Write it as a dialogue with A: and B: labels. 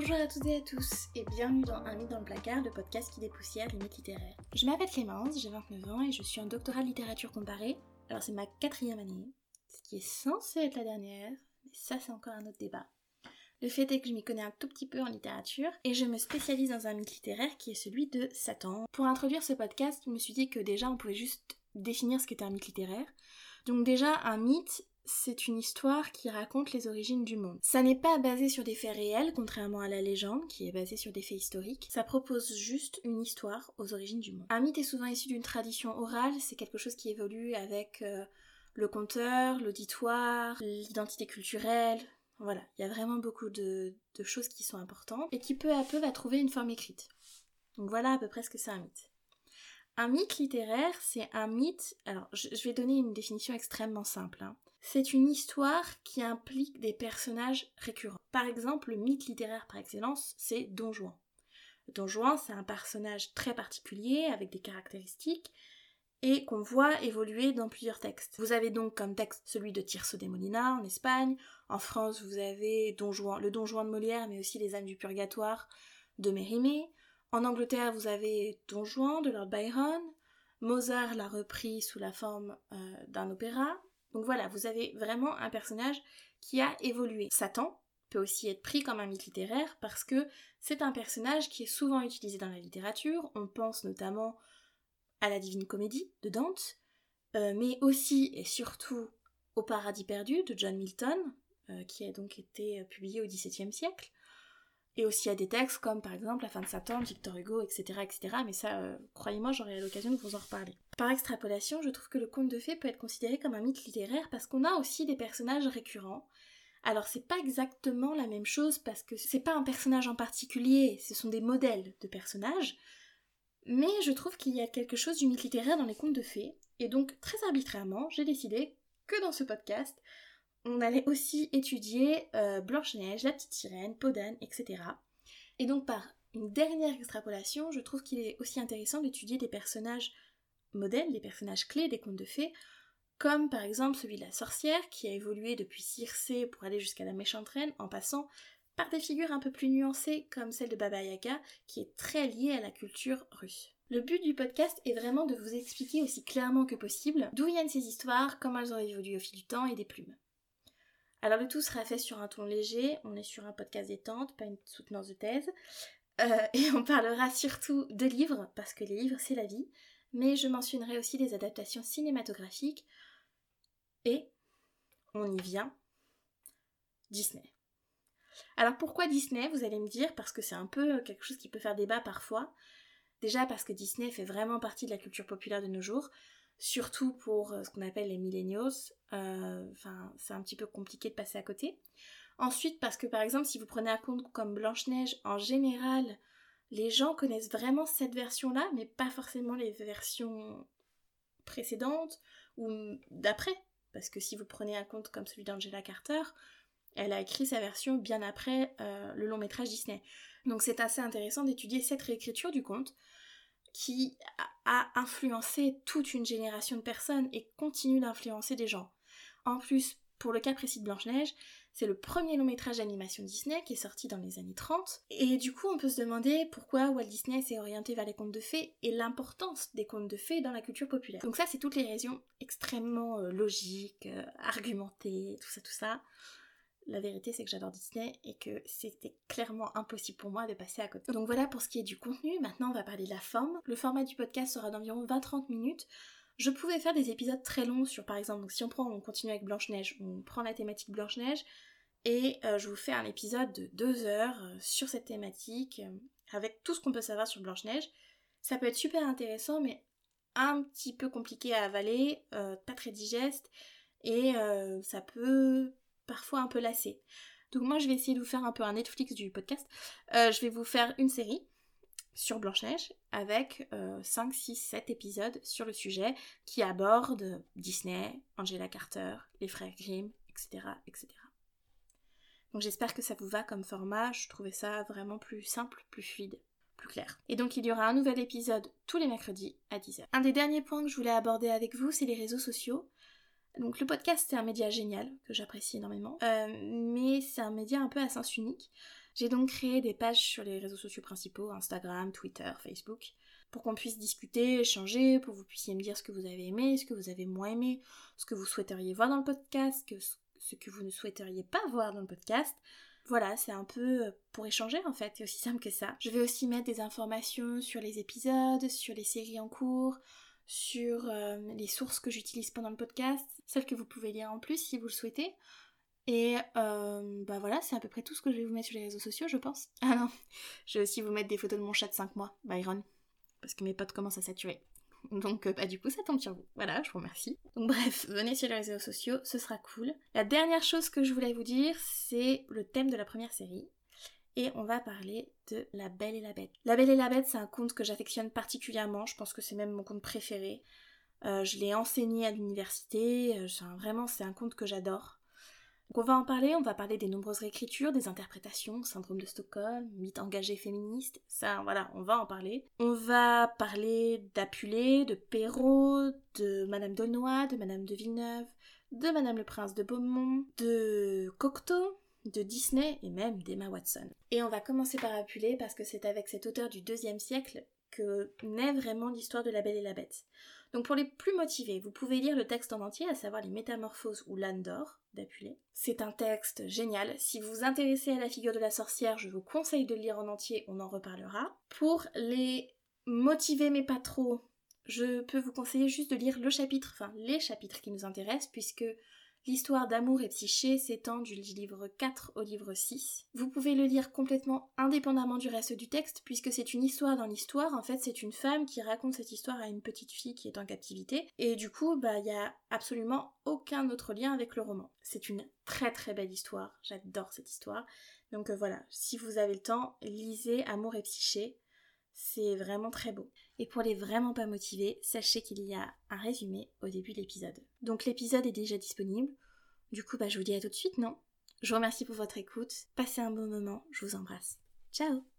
A: Bonjour à toutes et à tous et bienvenue dans Un mythe dans le placard, le podcast qui dépoussière les mythes littéraires. Je m'appelle Clémence, j'ai 29 ans et je suis en doctorat de littérature comparée. Alors c'est ma quatrième année, ce qui est censé être la dernière, mais ça c'est encore un autre débat. Le fait est que je m'y connais un tout petit peu en littérature et je me spécialise dans un mythe littéraire qui est celui de Satan. Pour introduire ce podcast, je me suis dit que déjà on pouvait juste définir ce qu'était un mythe littéraire. Donc déjà un mythe, c'est une histoire qui raconte les origines du monde. Ça n'est pas basé sur des faits réels, contrairement à la légende, qui est basée sur des faits historiques. Ça propose juste une histoire aux origines du monde. Un mythe est souvent issu d'une tradition orale, c'est quelque chose qui évolue avec euh, le conteur, l'auditoire, l'identité culturelle, voilà, il y a vraiment beaucoup de, choses qui sont importantes et qui peu à peu va trouver une forme écrite. Donc voilà à peu près ce que c'est un mythe. Un mythe littéraire, c'est un mythe. Alors, je, vais donner une définition extrêmement simple. Hein. C'est une histoire qui implique des personnages récurrents. Par exemple, le mythe littéraire par excellence, c'est Don Juan. Don Juan, c'est un personnage très particulier avec des caractéristiques et qu'on voit évoluer dans plusieurs textes. Vous avez donc comme texte celui de Tirso de Molina en Espagne, en France vous avez Don le Don Juan de Molière mais aussi Les âmes du purgatoire de Mérimée, en Angleterre vous avez Don Juan de Lord Byron, Mozart l'a repris sous la forme euh, d'un opéra, donc voilà, vous avez vraiment un personnage qui a évolué. Satan peut aussi être pris comme un mythe littéraire parce que c'est un personnage qui est souvent utilisé dans la littérature, on pense notamment à la Divine Comédie de Dante, euh, mais aussi et surtout au Paradis perdu de John Milton, euh, qui a donc été euh, publié au XVIIe siècle, et aussi à des textes comme par exemple La fin de Satan, Victor Hugo, etc. etc. mais ça, croyez-moi, j'aurai l'occasion de vous en reparler. Par extrapolation, je trouve que le conte de fées peut être considéré comme un mythe littéraire parce qu'on a aussi des personnages récurrents. Alors c'est pas exactement la même chose parce que c'est pas un personnage en particulier, ce sont des modèles de personnages, mais je trouve qu'il y a quelque chose du mythe littéraire dans les contes de fées, et donc très arbitrairement, j'ai décidé que dans ce podcast, on allait aussi étudier euh, Blanche-Neige, la petite sirène, Podane, etc. Et donc par une dernière extrapolation, je trouve qu'il est aussi intéressant d'étudier des personnages modèles, des personnages clés des contes de fées, comme par exemple celui de la sorcière qui a évolué depuis Circé pour aller jusqu'à la méchante reine en passant par des figures un peu plus nuancées comme celle de Baba Yaga, qui est très liée à la culture russe. Le but du podcast est vraiment de vous expliquer aussi clairement que possible d'où viennent ces histoires, comment elles ont évolué au fil du temps et des plumes. Alors le tout sera fait sur un ton léger, on est sur un podcast détente, pas une soutenance de thèse, euh, et on parlera surtout de livres, parce que les livres c'est la vie, mais je mentionnerai aussi des adaptations cinématographiques, et on y vient, Disney. Alors pourquoi Disney? Vous allez me dire, parce que c'est un peu quelque chose qui peut faire débat parfois. Déjà parce que Disney fait vraiment partie de la culture populaire de nos jours, surtout pour euh, ce qu'on appelle les millennials. Euh, enfin, c'est un petit peu compliqué de passer à côté. Ensuite, parce que par exemple, si vous prenez un compte comme Blanche-Neige, en général, les gens connaissent vraiment cette version-là, mais pas forcément les versions précédentes ou d'après. Parce que si vous prenez un compte comme celui d'Angela Carter, elle a écrit sa version bien après euh, le long métrage Disney. Donc c'est assez intéressant d'étudier cette réécriture du conte qui a influencé toute une génération de personnes et continue d'influencer des gens. En plus, pour le cas précis de Blanche-Neige, c'est le premier long métrage d'animation Disney qui est sorti dans les années 30. Et du coup, on peut se demander pourquoi Walt Disney s'est orienté vers les contes de fées et l'importance des contes de fées dans la culture populaire. Donc ça, c'est toutes les raisons extrêmement euh, logiques, euh, argumentées, tout ça, tout ça la vérité c'est que j'adore Disney et que c'était clairement impossible pour moi de passer à côté. Donc voilà pour ce qui est du contenu, maintenant on va parler de la forme. Le format du podcast sera d'environ 20-30 minutes. Je pouvais faire des épisodes très longs sur par exemple, si on prend, on continue avec Blanche-Neige, on prend la thématique Blanche-Neige et euh, je vous fais un épisode de 2 heures euh, sur cette thématique euh, avec tout ce qu'on peut savoir sur Blanche-Neige. Ça peut être super intéressant mais un petit peu compliqué à avaler, pas très digeste et ça peut parfois un peu lassé. Donc moi je vais essayer de vous faire un peu un Netflix du podcast. Euh, je vais vous faire une série sur Blanche-Neige avec 5, 6, 7 épisodes sur le sujet qui abordent Disney, Angela Carter, les frères Grimm, etc. etc. Donc j'espère que ça vous va comme format, je trouvais ça vraiment plus simple, plus fluide, plus clair. Et donc il y aura un nouvel épisode tous les mercredis à 10h. Un des derniers points que je voulais aborder avec vous, c'est les réseaux sociaux. Donc le podcast c'est un média génial que j'apprécie énormément, euh, mais c'est un média un peu à sens unique. J'ai donc créé des pages sur les réseaux sociaux principaux, Instagram, Twitter, Facebook, pour qu'on puisse discuter, échanger, pour que vous puissiez me dire ce que vous avez aimé, ce que vous avez moins aimé, ce que vous souhaiteriez voir dans le podcast, ce que vous ne souhaiteriez pas voir dans le podcast. Voilà, c'est un peu euh, pour échanger en fait, c'est aussi simple que ça. Je vais aussi mettre des informations sur les épisodes, sur les séries en cours, sur euh, les sources que j'utilise pendant le podcast, celles que vous pouvez lire en plus si vous le souhaitez. Et euh, bah voilà, c'est à peu près tout ce que je vais vous mettre sur les réseaux sociaux, je pense. Ah non, je vais aussi vous mettre des photos de mon chat de 5 mois, Byron, parce que mes potes commencent à saturer. Donc euh, bah du coup ça tombe sur vous. Voilà, je vous remercie. Donc bref, venez sur les réseaux sociaux, ce sera cool. La dernière chose que je voulais vous dire, c'est le thème de la première série. Et on va parler de La Belle et la Bête. La Belle et la Bête, c'est un conte que j'affectionne particulièrement, je pense que c'est même mon conte préféré. Euh, je l'ai enseigné à l'université, euh, vraiment c'est un conte que j'adore. Donc on va en parler, on va parler des nombreuses réécritures, des interprétations, syndrome de Stockholm, mythe engagé féministe, ça voilà, on va en parler. On va parler d'Apulé, de Perrault, de Madame d'Aulnoy, de Madame de Villeneuve, de Madame le Prince de Beaumont, de Cocteau, de Disney et même d'Emma Watson. Et on va commencer par Apulé parce que c'est avec cet auteur du deuxième siècle que naît vraiment l'histoire de la Belle et la Bête. Donc pour les plus motivés, vous pouvez lire le texte en entier, à savoir les Métamorphoses ou l'âne d'or d'Apulé. C'est un texte génial. Si vous vous intéressez à la figure de la sorcière, je vous conseille de le lire en entier, on en reparlera. Pour les motivés mais pas trop, je peux vous conseiller juste de lire le chapitre, enfin les chapitres qui nous intéressent, puisque L'histoire d'amour et psyché s'étend du livre 4 au livre 6. Vous pouvez le lire complètement indépendamment du reste du texte, puisque c'est une histoire dans l'histoire. En fait, c'est une femme qui raconte cette histoire à une petite fille qui est en captivité. Et du coup, bah, il n'y a absolument aucun autre lien avec le roman. C'est une très très belle histoire. J'adore cette histoire. Donc euh, voilà, si vous avez le temps, lisez Amour et psyché. C'est vraiment très beau. Et pour les vraiment pas motivés, sachez qu'il y a un résumé au début de l'épisode. Donc l'épisode est déjà disponible. Du coup, bah, je vous dis à tout de suite, non? Je vous remercie pour votre écoute. Passez un bon moment. Je vous embrasse. Ciao